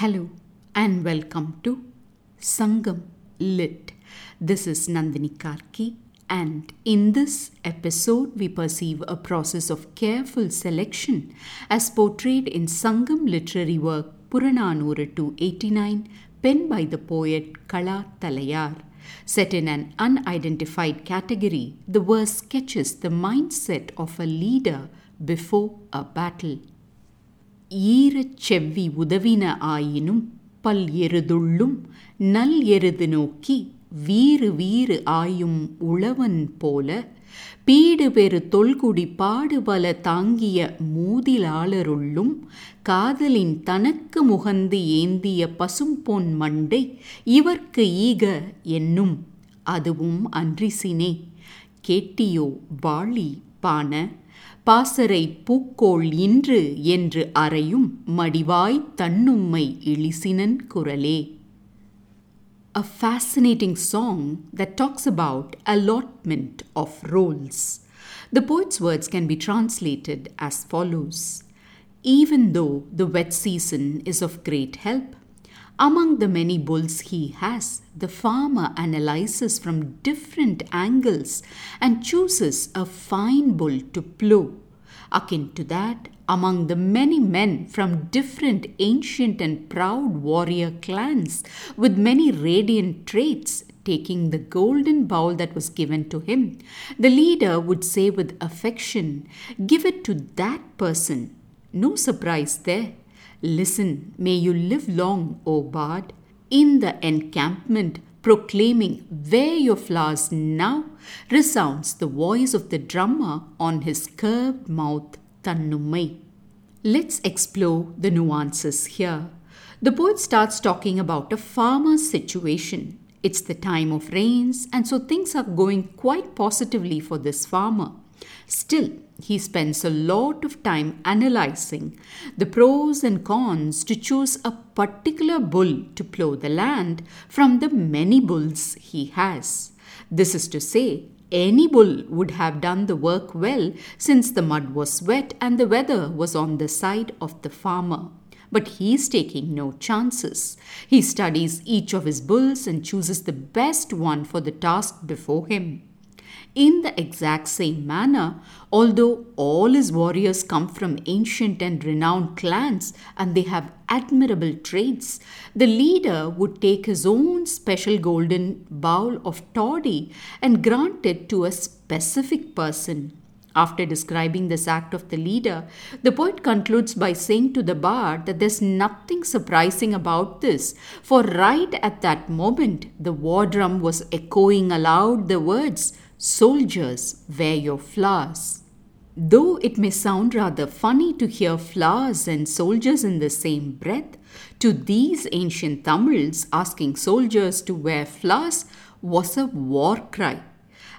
Hello and welcome to Sangam Lit. This is Nandini Karki, and in this episode, we perceive a process of careful selection as portrayed in Sangam literary work Puranaanooru 289, penned by the poet Kala Talayar. Set in an unidentified category, the verse sketches the mindset of a leader before a battle. ஈரச் செவ்வி உதவின ஆயினும் பல் எருதுள்ளும் நல் எருது நோக்கி வீறு வீறு ஆயும் உழவன் போல பீடு பெரு தொல்குடி பாடுபல தாங்கிய மூதிலாளருள்ளும் காதலின் தனக்கு முகந்து ஏந்திய பசும்பொன் மண்டை இவர்க்கு ஈக என்னும் அதுவும் அன்றிசினே. கேட்டியோ வாளி பான பாசறை பூக்கோள் இன்று என்று அறையும் மடிவாய் தன்னும்மை இழிசினன் குரலே A fascinating song that talks about allotment of roles. The poet's words can be translated as follows Even though the wet season is of great help, among the many bulls he has, the farmer analyzes from different angles and chooses a fine bull to plough. Akin to that, among the many men from different ancient and proud warrior clans with many radiant traits, taking the golden bowl that was given to him, the leader would say with affection, Give it to that person. No surprise there. Listen, may you live long, O bard. In the encampment, proclaiming, where your flowers now, resounds the voice of the drummer on his curved mouth, Tannumai. Let's explore the nuances here. The poet starts talking about a farmer's situation. It's the time of rains, and so things are going quite positively for this farmer. Still, he spends a lot of time analyzing the pros and cons to choose a particular bull to plough the land from the many bulls he has. This is to say, any bull would have done the work well since the mud was wet and the weather was on the side of the farmer. But he's taking no chances. He studies each of his bulls and chooses the best one for the task before him. In the exact same manner, although all his warriors come from ancient and renowned clans and they have admirable traits, the leader would take his own special golden bowl of toddy and grant it to a specific person. After describing this act of the leader, the poet concludes by saying to the bard that there's nothing surprising about this, for right at that moment the war drum was echoing aloud the words, Soldiers, wear your flowers. Though it may sound rather funny to hear flowers and soldiers in the same breath, to these ancient Tamils, asking soldiers to wear flowers was a war cry.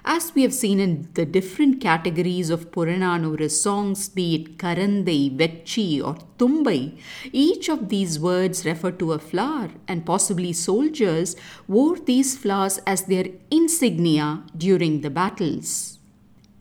As we have seen in the different categories of Puranaanooru songs, be it Karandai, Vetchi, or Tumbai, each of these words refer to a flower, and possibly soldiers wore these flowers as their insignia during the battles.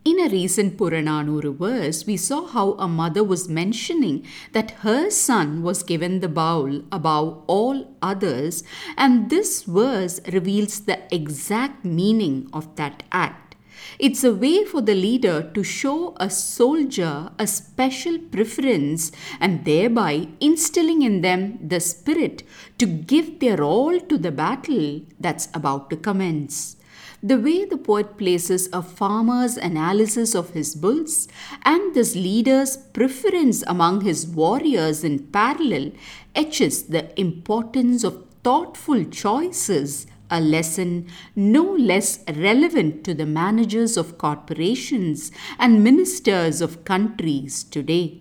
In a recent Puranaanooru verse, we saw how a mother was mentioning that her son was given the bowl above all others, and this verse reveals the exact meaning of that act. It's a way for the leader to show a soldier a special preference and thereby instilling in them the spirit to give their all to the battle that's about to commence the way the poet places a farmer's analysis of his bulls and this leader's preference among his warriors in parallel etches the importance of thoughtful choices, a lesson no less relevant to the managers of corporations and ministers of countries today.